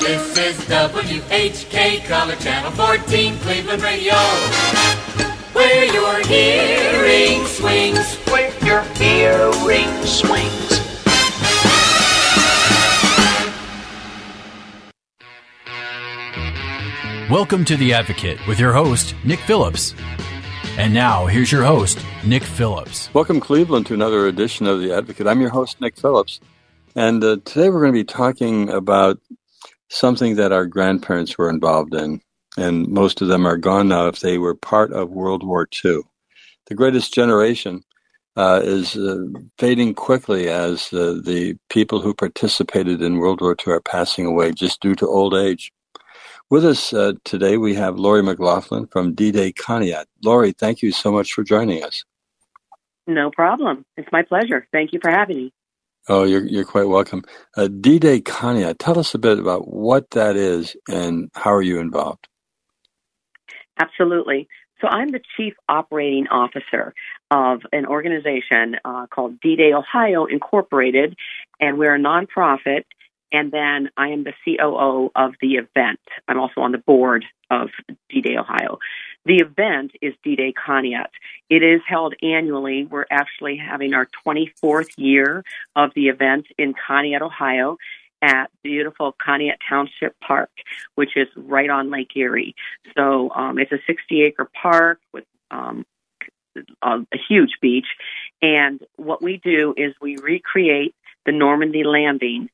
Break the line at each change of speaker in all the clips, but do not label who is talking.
This is WHK Color Channel 14 Cleveland Radio. Where your hearing swings. Where your hearing swings.
Welcome to The Advocate with your host, Nick Phillips. And now, here's your host, Nick Phillips.
Welcome, Cleveland, to another edition of The Advocate. I'm your host, Nick Phillips. And uh, today we're going to be talking about something that our grandparents were involved in. And most of them are gone now if they were part of World War II. The greatest generation uh, is uh, fading quickly as uh, the people who participated in World War II are passing away just due to old age. With us uh, today, we have Lori McLaughlin from D-Day Conneaut. Lori, thank you so much for joining us.
No problem. It's my pleasure. Thank you for having me.
Oh, you're you're quite welcome. Uh, D-Day Conneaut, tell us a bit about what that is and how are you involved?
Absolutely. So I'm the chief operating officer of an organization uh, called D-Day Ohio Incorporated, and we're a nonprofit and then I am the COO of the event. I'm also on the board of D Day Ohio. The event is D Day Conneaut. It is held annually. We're actually having our 24th year of the event in Conneaut, Ohio, at beautiful Conneaut Township Park, which is right on Lake Erie. So um, it's a 60 acre park with um, a, a huge beach. And what we do is we recreate the Normandy landing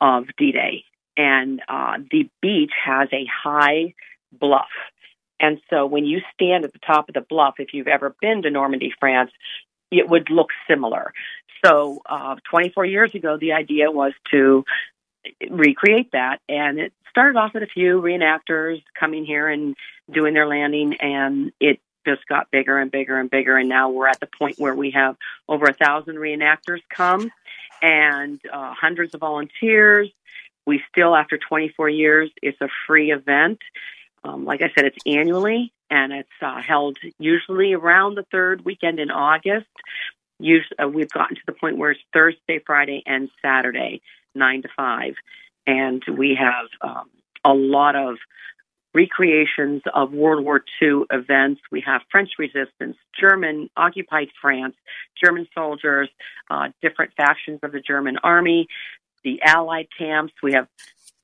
of D Day. And uh, the beach has a high bluff. And so when you stand at the top of the bluff, if you've ever been to Normandy, France, it would look similar. So uh, 24 years ago, the idea was to recreate that. And it started off with a few reenactors coming here and doing their landing, and it just got bigger and bigger and bigger. And now we're at the point where we have over a thousand reenactors come and uh, hundreds of volunteers. We still, after 24 years, it's a free event. Um, like I said, it's annually and it's uh, held usually around the third weekend in August. Uh, we've gotten to the point where it's Thursday, Friday, and Saturday, 9 to 5. And we have um, a lot of recreations of World War II events. We have French resistance, German occupied France, German soldiers, uh, different factions of the German army, the Allied camps. We have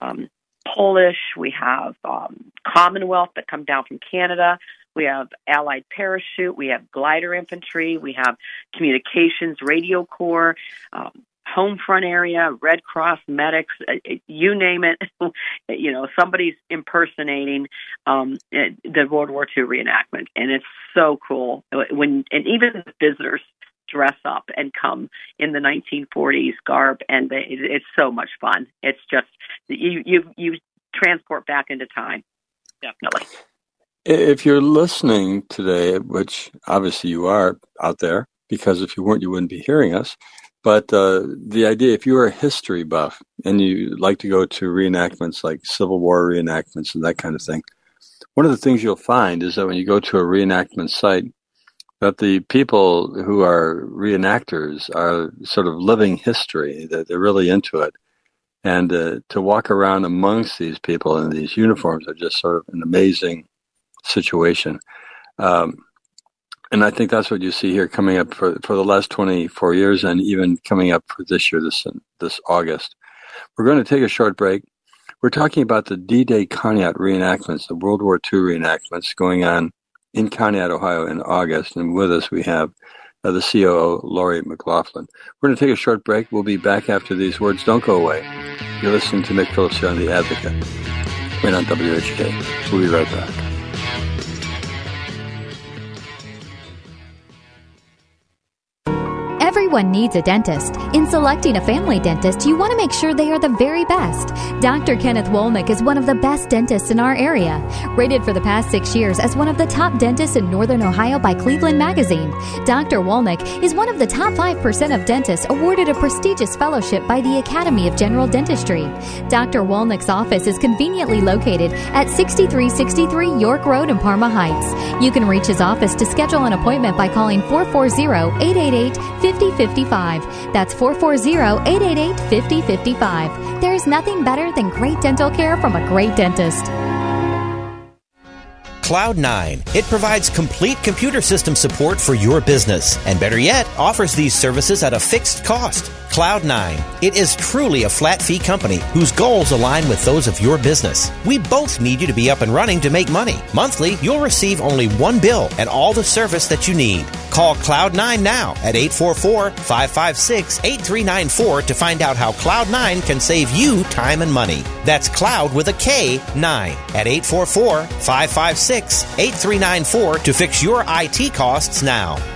um, Polish. We have um, Commonwealth that come down from Canada. We have Allied parachute. We have glider infantry. We have communications radio corps. Um, home front area, Red Cross medics, uh, uh, you name it. you know, somebody's impersonating um, the World War II reenactment, and it's so cool. When and even the visitors dress up and come in the 1940s garb, and they, it's so much fun. It's just you you you transport back into time, definitely.
If you're listening today, which obviously you are out there, because if you weren't, you wouldn't be hearing us. But uh, the idea, if you're a history buff and you like to go to reenactments like Civil War reenactments and that kind of thing, one of the things you'll find is that when you go to a reenactment site, that the people who are reenactors are sort of living history, that they're really into it. And uh, to walk around amongst these people in these uniforms are just sort of an amazing situation. Um, and I think that's what you see here coming up for, for the last 24 years and even coming up for this year, this, this August. We're going to take a short break. We're talking about the D-Day Conneaut reenactments, the World War II reenactments going on in Conneaut, Ohio in August. And with us we have uh, the COO, Lori McLaughlin. We're going to take a short break. We'll be back after these words. Don't go away. You're listening to Nick Phillips here on The Advocate, right on WHK. We'll be right back.
Everyone needs a dentist. In selecting a family dentist, you want to make sure they are the very best. Dr. Kenneth Wolnick is one of the best dentists in our area. Rated for the past six years as one of the top dentists in Northern Ohio by Cleveland Magazine, Dr. Wolnick is one of the top 5% of dentists awarded a prestigious fellowship by the Academy of General Dentistry. Dr. Wolnick's office is conveniently located at 6363 York Road in Parma Heights. You can reach his office to schedule an appointment by calling 440 888 5055. That's 440 888 5055. There's nothing better than great dental care from a great dentist.
Cloud9. It provides complete computer system support for your business, and better yet, offers these services at a fixed cost. Cloud9. It is truly a flat fee company whose goals align with those of your business. We both need you to be up and running to make money. Monthly, you'll receive only one bill and all the service that you need. Call Cloud9 now at 844 556 8394 to find out how Cloud9 can save you time and money. That's Cloud with a K 9 at 844 556 8394 to fix your IT costs now.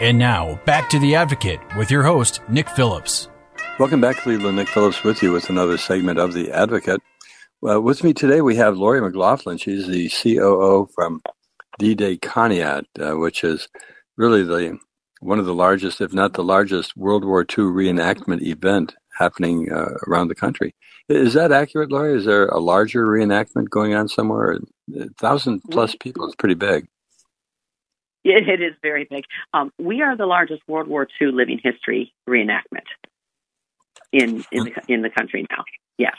And now, back to The Advocate with your host, Nick Phillips.
Welcome back, Cleveland. Nick Phillips with you with another segment of The Advocate. Uh, with me today, we have Lori McLaughlin. She's the COO from D-Day Conneaut, uh, which is really the one of the largest, if not the largest, World War II reenactment event happening uh, around the country. Is that accurate, Lori? Is there a larger reenactment going on somewhere? A thousand plus people is pretty big.
It, it is very big. Um, we are the largest World War II living history reenactment in in the in the country now. Yes.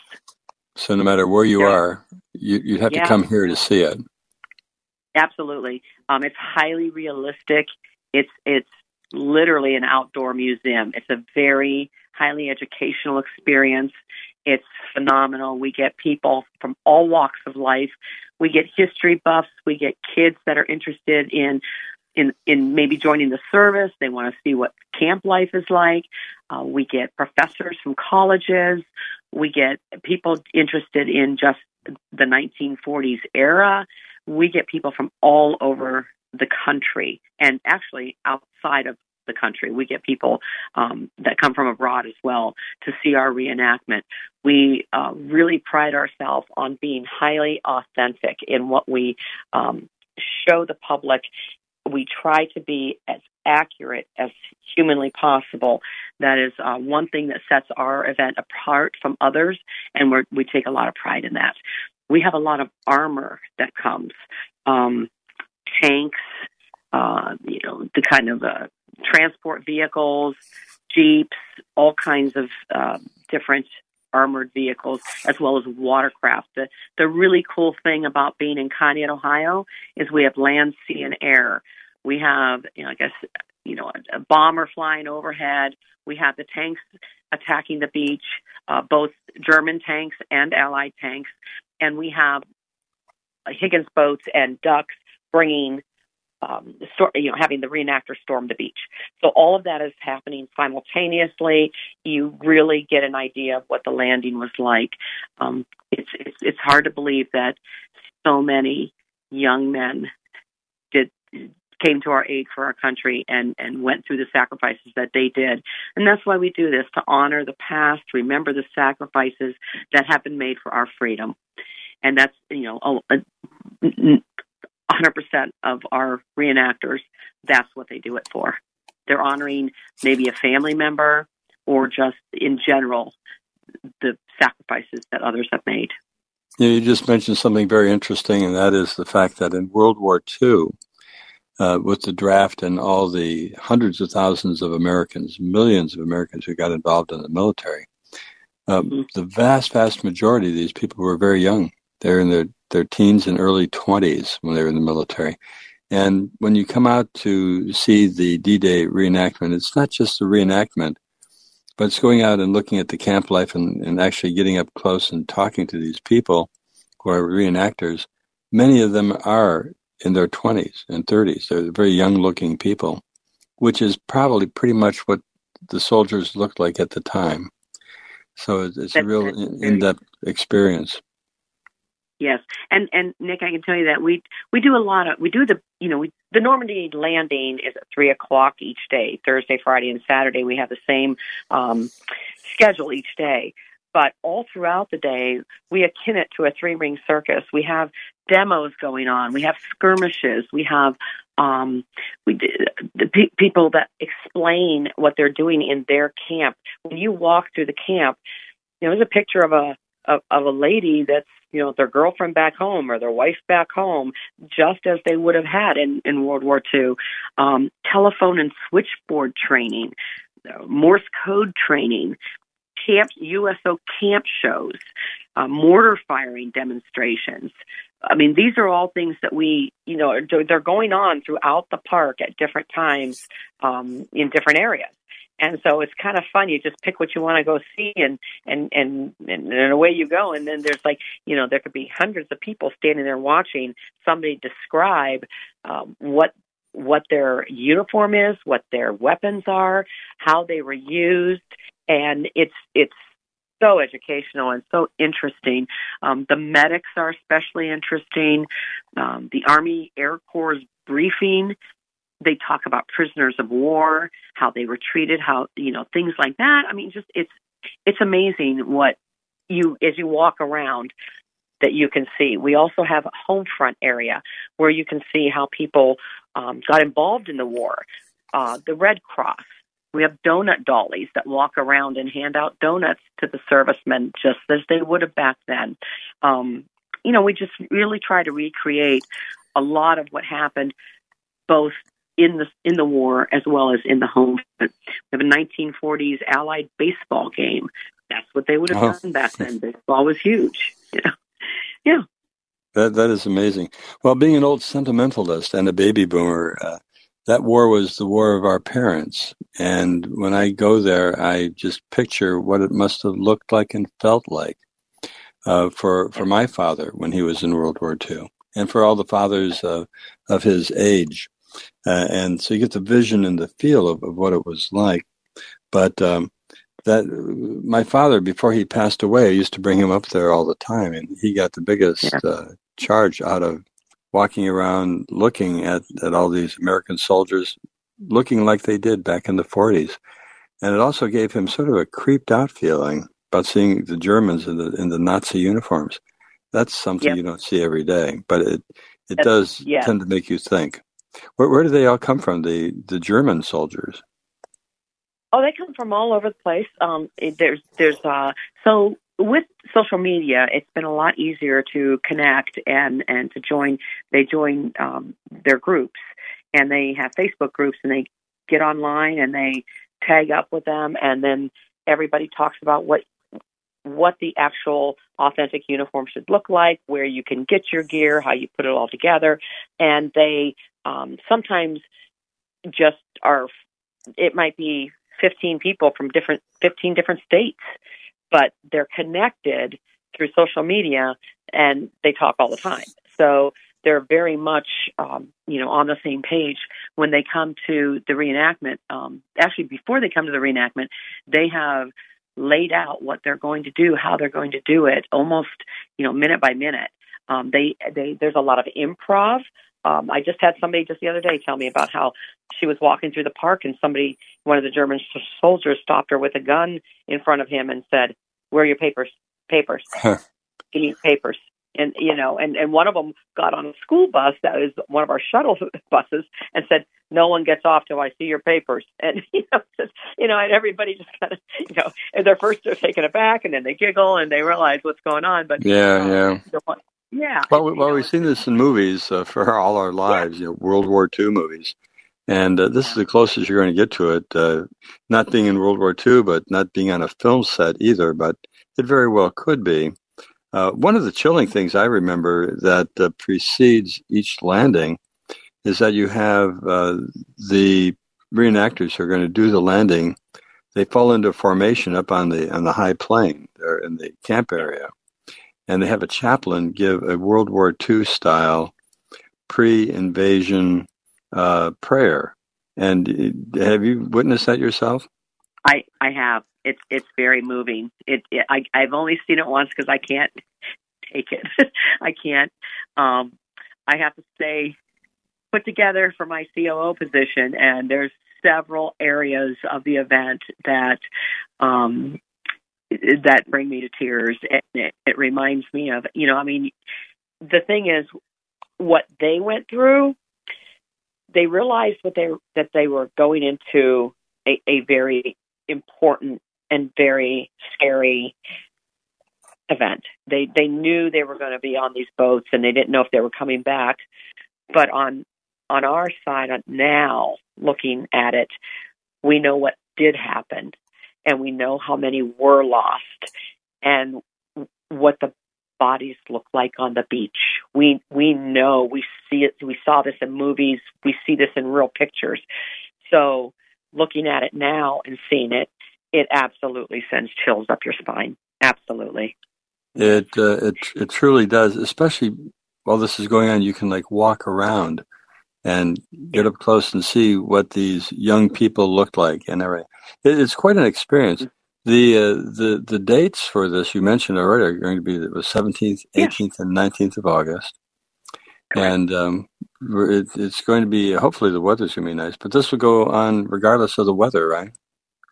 So no matter where you are, you you have
Yeah.
to come here to see it.
Absolutely. Um, it's highly realistic. It's it's literally an outdoor museum. It's a very highly educational experience. It's phenomenal. We get people from all walks of life. We get history buffs. We get kids that are interested in in in maybe joining the service. They want to see what camp life is like. Uh, we get professors from colleges. We get people interested in just the 1940s era. We get people from all over the country and actually outside of the country. We get people um, that come from abroad as well to see our reenactment. We uh, really pride ourselves on being highly authentic in what we um, show the public. We try to be as accurate as humanly possible. That is uh, one thing that sets our event apart from others, and we take a lot of pride in that. We have a lot of armor that comes, um, tanks, uh, you know, the kind of uh, transport vehicles, jeeps, all kinds of uh, different armored vehicles, as well as watercraft. The, the really cool thing about being in Conneaut, Ohio, is we have land, sea, and air. We have, you know, I guess, you know, a, a bomber flying overhead. We have the tanks attacking the beach, uh, both German tanks and Allied tanks, and we have Higgins boats and ducks bringing um, stor- you know, having the reenactor storm the beach. So all of that is happening simultaneously. You really get an idea of what the landing was like. Um, it's, it's it's hard to believe that so many young men did came to our aid for our country and and went through the sacrifices that they did. And that's why we do this to honor the past, remember the sacrifices that have been made for our freedom. And that's you know a, a, 100% of our reenactors, that's what they do it for. They're honoring maybe a family member or just in general the sacrifices that others have made.
Yeah, you just mentioned something very interesting, and that is the fact that in World War II, uh, with the draft and all the hundreds of thousands of Americans, millions of Americans who got involved in the military, um, mm-hmm. the vast, vast majority of these people were very young. They're in their, their teens and early 20s when they were in the military. And when you come out to see the D-Day reenactment, it's not just the reenactment, but it's going out and looking at the camp life and, and actually getting up close and talking to these people who are reenactors. Many of them are in their 20s and 30s. They're very young looking people, which is probably pretty much what the soldiers looked like at the time. So it's, it's a real in depth experience.
Yes, and and Nick, I can tell you that we we do a lot of we do the you know we, the Normandy landing is at three o'clock each day, Thursday, Friday, and Saturday. We have the same um, schedule each day, but all throughout the day we akin it to a three ring circus. We have demos going on, we have skirmishes, we have um, we the pe- people that explain what they're doing in their camp. When you walk through the camp, you know, there's a picture of a of, of a lady that's you know their girlfriend back home or their wife back home, just as they would have had in in World War II. Um, telephone and switchboard training, Morse code training, camp USO camp shows, uh, mortar firing demonstrations. I mean, these are all things that we, you know, they're going on throughout the park at different times um, in different areas and so it's kind of fun. You just pick what you want to go see, and and and and, and away you go. And then there's like you know there could be hundreds of people standing there watching somebody describe um, what what their uniform is, what their weapons are, how they were used, and it's it's so educational and so interesting. Um, the medics are especially interesting. Um, the Army Air Corps briefing they talk about prisoners of war, how they were treated, how you know things like that. I mean, just it's it's amazing what you as you walk around that you can see. We also have a home front area where you can see how people um, got involved in the war. Uh, the Red Cross. We have donut dollies that walk around and hand out donuts to the servicemen, just as they would have back then. Um, you know, we just really try to recreate a lot of what happened, both in the in the war as well as in the home. We have a 1940s Allied baseball game. That's what they would have oh. done back then. Baseball was huge. You know? Yeah.
That that is amazing. Well, being an old sentimentalist and a baby boomer, uh, that war was the war of our parents. And when I go there, I just picture what it must have looked like and felt like uh, for for my father when he was in World War II, and for all the fathers uh, of his age. Uh, and so you get the vision and the feel of, of what it was like. But um, that my father, before he passed away, I used to bring him up there all the time, and he got the biggest yeah. uh, charge out of walking around looking at, at all these American soldiers looking like they did back in the 40s. And it also gave him sort of a creeped out feeling about seeing the Germans in the in the Nazi uniforms. That's something yep. you don't see every day, but it it That's, does yeah. tend to make you think. Where, where do they all come from? The the German soldiers.
Oh, they come from all over the place. Um, there's there's uh, so with social media, it's been a lot easier to connect and and to join. They join um, their groups, and they have Facebook groups, and they get online and they tag up with them, and then everybody talks about what what the actual authentic uniform should look like, where you can get your gear, how you put it all together, and they um, sometimes just are. It might be 15 people from different 15 different states, but they're connected through social media and they talk all the time. So they're very much, um, you know, on the same page when they come to the reenactment. Um, actually, before they come to the reenactment, they have laid out what they're going to do, how they're going to do it, almost, you know, minute by minute. Um, they, they, there's a lot of improv. Um, I just had somebody just the other day tell me about how she was walking through the park and somebody, one of the German soldiers, stopped her with a gun in front of him and said, "Where are your papers? Papers? Huh. Give me papers." and you know, and and one of them got on a school bus that was one of our shuttle buses and said, "No one gets off till I see your papers." And you know, just, you know, and everybody just kind of, you know, and they're first they're taken aback, and then they giggle and they realize what's going on. But
yeah,
um,
yeah.
Yeah.
Well, we, well, we've seen this in movies uh, for all our lives, yeah. you know, World War II movies. And uh, this is the closest you're going to get to it. Uh, not being in World War II, but not being on a film set either, but it very well could be. Uh, one of the chilling things I remember that uh, precedes each landing is that you have uh, the reenactors who are going to do the landing. They fall into formation up on the on the high plain there in the camp area, and they have a chaplain give a World War II style pre-invasion uh, prayer. And have you witnessed that yourself?
I I have. It's it's very moving. It, it I I've only seen it once because I can't take it. I can't. Um, I have to stay put together for my COO position, and there's several areas of the event that um, that bring me to tears. And it, it reminds me of you know. I mean, the thing is, what they went through. They realized what they that they were going into a, a very important and very scary event. They they knew they were going to be on these boats and they didn't know if they were coming back. But on on our side uh, now, looking at it, we know what did happen and we know how many were lost and what the bodies look like on the beach. We we know we see it we saw this in movies, we see this in real pictures. So looking at it now and seeing it, it absolutely sends chills up your spine. Absolutely.
It uh, it it truly does, especially while this is going on. You can like walk around and get up close and see what these young people look like and everything. It's quite an experience. The uh, the the dates for this you mentioned already are going to be the seventeenth, eighteenth, and nineteenth of August, and um, it, it's going to be hopefully the weather's going to be nice. But this will go on regardless of the weather, right?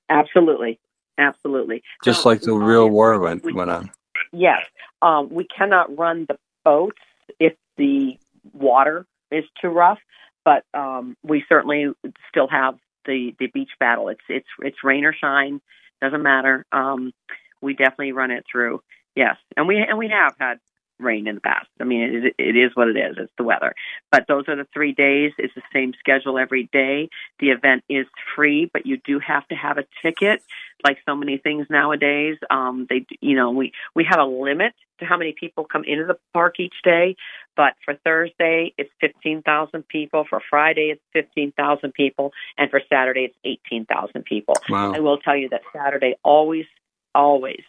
Absolutely, absolutely.
Just like the real war went went on.
Yes, um, we cannot run the boats if the water is too rough, but um, we certainly still have the the beach battle. It's it's it's rain or shine, doesn't matter. Um, we definitely run it through. Yes, and we and we have had rain in the past. I mean, it, it is what it is. It's the weather. But those are the three days. It's the same schedule every day. The event is free, but you do have to have a ticket. Like so many things nowadays, um, they, you know, we we have a limit to how many people come into the park each day. But for Thursday, it's fifteen thousand people. For Friday, it's fifteen thousand people, and for Saturday, it's eighteen thousand people.
Wow.
I will tell you that Saturday always, always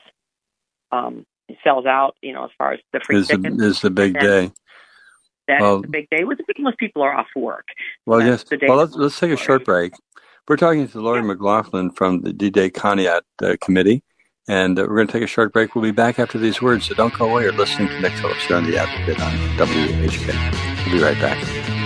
um, sells out. You know, as far as the free
is the,
tickets.
is the big
And
day.
That's
Well-
the big day. With most people are off work.
Well, yes. Well, let's let's take a short break. We're talking to Lori McLaughlin from the D-Day Conneaut uh, Committee, and uh, we're going to take a short break. We'll be back after these words, so don't go away. You're listening to Nick Phillips here on the Advocate on WHK. We'll be right back.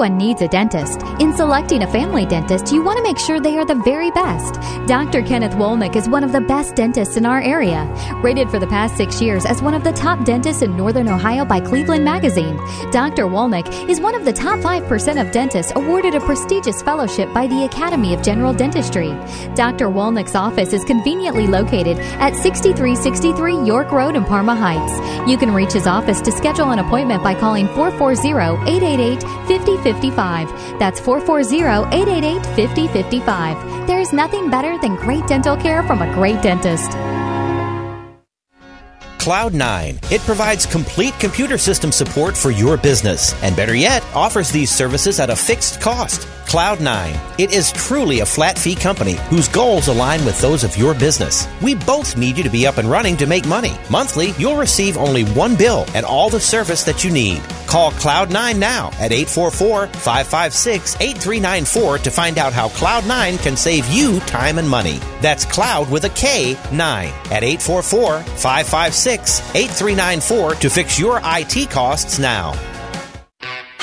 Everyone needs a dentist. In selecting a family dentist, you want to make sure they are the very best. Dr. Kenneth Wolnick is one of the best dentists in our area. Rated for the past six years as one of the top dentists in Northern Ohio by Cleveland Magazine, Dr. Wolnick is one of the top 5% of dentists awarded a prestigious fellowship by the Academy of General Dentistry. Dr. Wolnick's office is conveniently located at 6363 York Road in Parma Heights. You can reach his office to schedule an appointment by calling 440 888 5055. That's 440 888 5055. There is nothing better than great dental care from a great dentist.
Cloud9. It provides complete computer system support for your business, and better yet, offers these services at a fixed cost. Cloud9. It is truly a flat fee company whose goals align with those of your business. We both need you to be up and running to make money. Monthly, you'll receive only one bill and all the service that you need. Call Cloud9 now at 844 556 8394 to find out how Cloud9 can save you time and money. That's Cloud with a K 9 at 844 556 8394 to fix your IT costs now.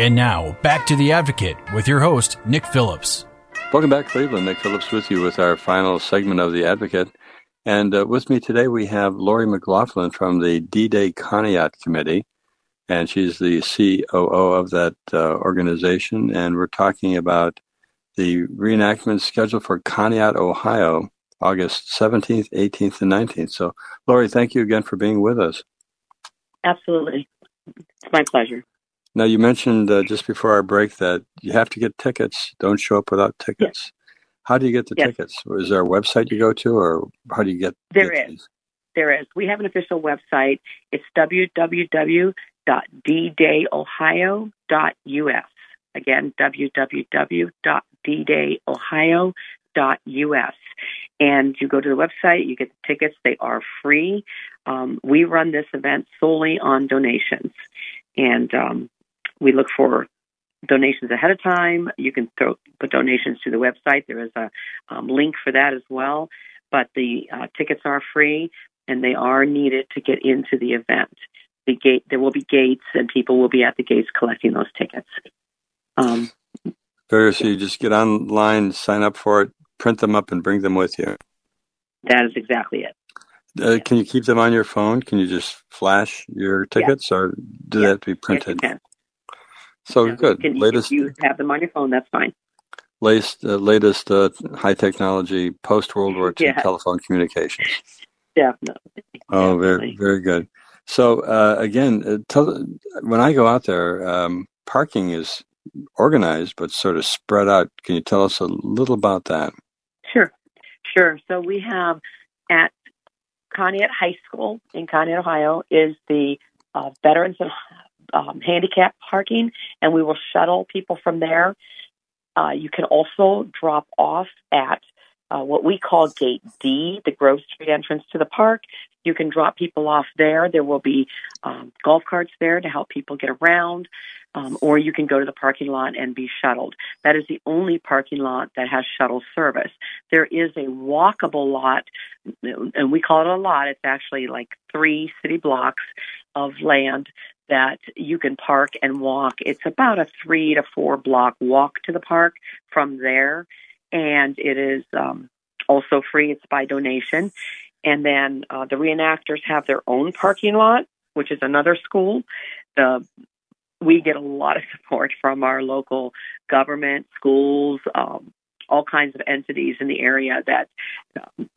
And now, back to The Advocate with your host, Nick Phillips.
Welcome back, Cleveland. Nick Phillips with you with our final segment of The Advocate. And uh, with me today, we have Lori McLaughlin from the D Day Conneaut Committee. And she's the COO of that uh, organization. And we're talking about the reenactment scheduled for Conneaut, Ohio, August 17th, 18th, and 19th. So, Lori, thank you again for being with us.
Absolutely. It's my pleasure.
Now, you mentioned uh, just before our break that you have to get tickets. Don't show up without tickets. Yes. How do you get the
yes.
tickets? Is there a website you go to, or how do you get?
There
get
is. These? There is. We have an official website. It's www.ddayohio.us. Again, www.ddayohio.us. And you go to the website, you get the tickets. They are free. Um, we run this event solely on donations. And um, we look for donations ahead of time. You can throw, put donations to the website. There is a um, link for that as well. But the uh, tickets are free and they are needed to get into the event. The gate, there will be gates, and people will be at the gates collecting those tickets. Um,
Very so you just get online, sign up for it, print them up, and bring them with you.
That is exactly it.
Uh, can you keep them on your phone? Can you just flash your tickets, or do they have to be printed?
Yes,
so yeah, good.
Can,
latest.
If you have them on your phone, that's fine.
Latest, uh, latest uh, high technology post World War II yeah. telephone communications.
Definitely.
Oh, very very good. So uh, again, uh, tell, when I go out there, um, parking is organized but sort of spread out. Can you tell us a little about that?
Sure, sure. So we have at Conneaut High School in Conneaut, Ohio, is the uh, Veterans and um, handicap parking, and we will shuttle people from there. Uh, you can also drop off at uh, what we call Gate D, the Grove Street entrance to the park. You can drop people off there. There will be um, golf carts there to help people get around, um, or you can go to the parking lot and be shuttled. That is the only parking lot that has shuttle service. There is a walkable lot, and we call it a lot. It's actually like three city blocks of land that you can park and walk. It's about a three to four block walk to the park from there, and it is um, also free. It's by donation. And then uh, the reenactors have their own parking lot, which is another school. The we get a lot of support from our local government, schools, um, all kinds of entities in the area that um,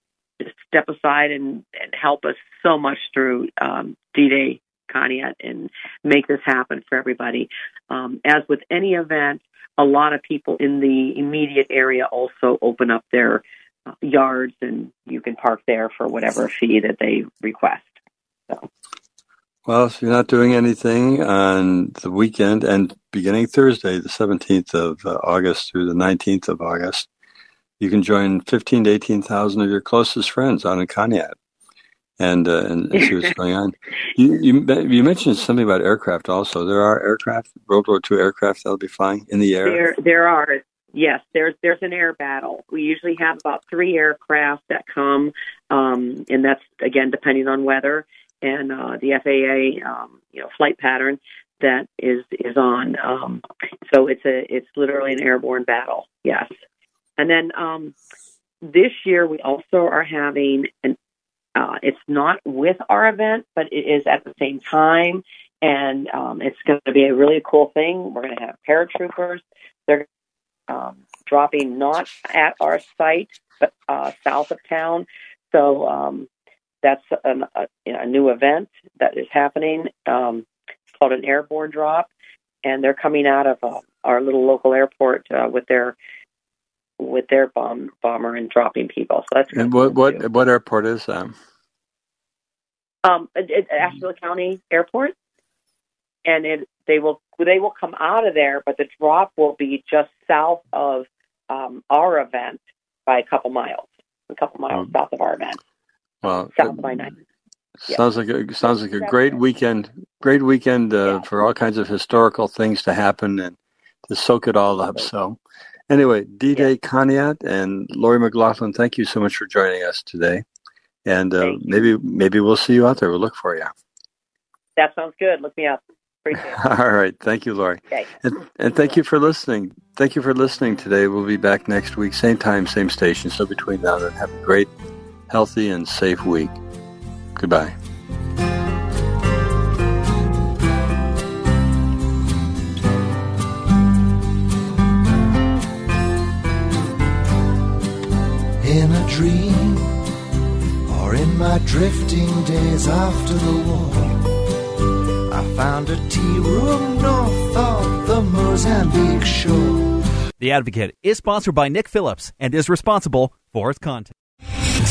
step aside and, and help us so much through um, D-Day Conneaut and make this happen for everybody. Um, as with any event, a lot of people in the immediate area also open up their uh, yards, and you can park there for whatever fee that they request. So.
Well, if you're not doing anything on the weekend and beginning Thursday, the 17th of uh, August through the 19th of August, you can join 15 to 18,000 of your closest friends out in Conneaut and uh, and see what's going on. You, you you mentioned something about aircraft. Also, there are aircraft, World War II aircraft that'll be flying in the air.
There, there are. Yes, there's there's an air battle. We usually have about three aircraft that come, um, and that's again depending on weather and uh, the FAA, um, you know, flight pattern that is is on. Um, so it's a it's literally an airborne battle. Yes, and then um, this year we also are having an uh, it's not with our event, but it is at the same time. And um, it's going to be a really cool thing. We're going to have paratroopers. They're um, dropping not at our site, but uh, south of town. So um, that's an, a, a, new event that is happening. Um, it's called an airborne drop, and they're coming out of uh, our little local airport uh, with their with their bomb bomber and dropping people. So that's
and what what too. what airport is that?
Um, it, Ashtabula County Airport, and it they will they will come out of there, but the drop will be just south of um, our event by a couple miles, a couple miles um, south of our event.
Well,
south I nine.
Sounds like a sounds like a great weekend. Great weekend uh, yeah. for all kinds of historical things to happen and to soak it all up. So, anyway, D Day yeah. Conneaut and Lori McLaughlin, thank you so much for joining us today. And uh, maybe maybe we'll see you out there. We'll look for you.
That sounds good. Look me up.
All right. Thank you, Lori.
Okay.
And, and thank you for listening. Thank you for listening today. We'll be back next week, same time, same station. So between now and then, have a great, healthy, and safe week. Goodbye.
Dream, or in my drifting days after the war, I found a tea room north of the Mozambique shore.
The Advocate is sponsored by Nick Phillips and is responsible for its content.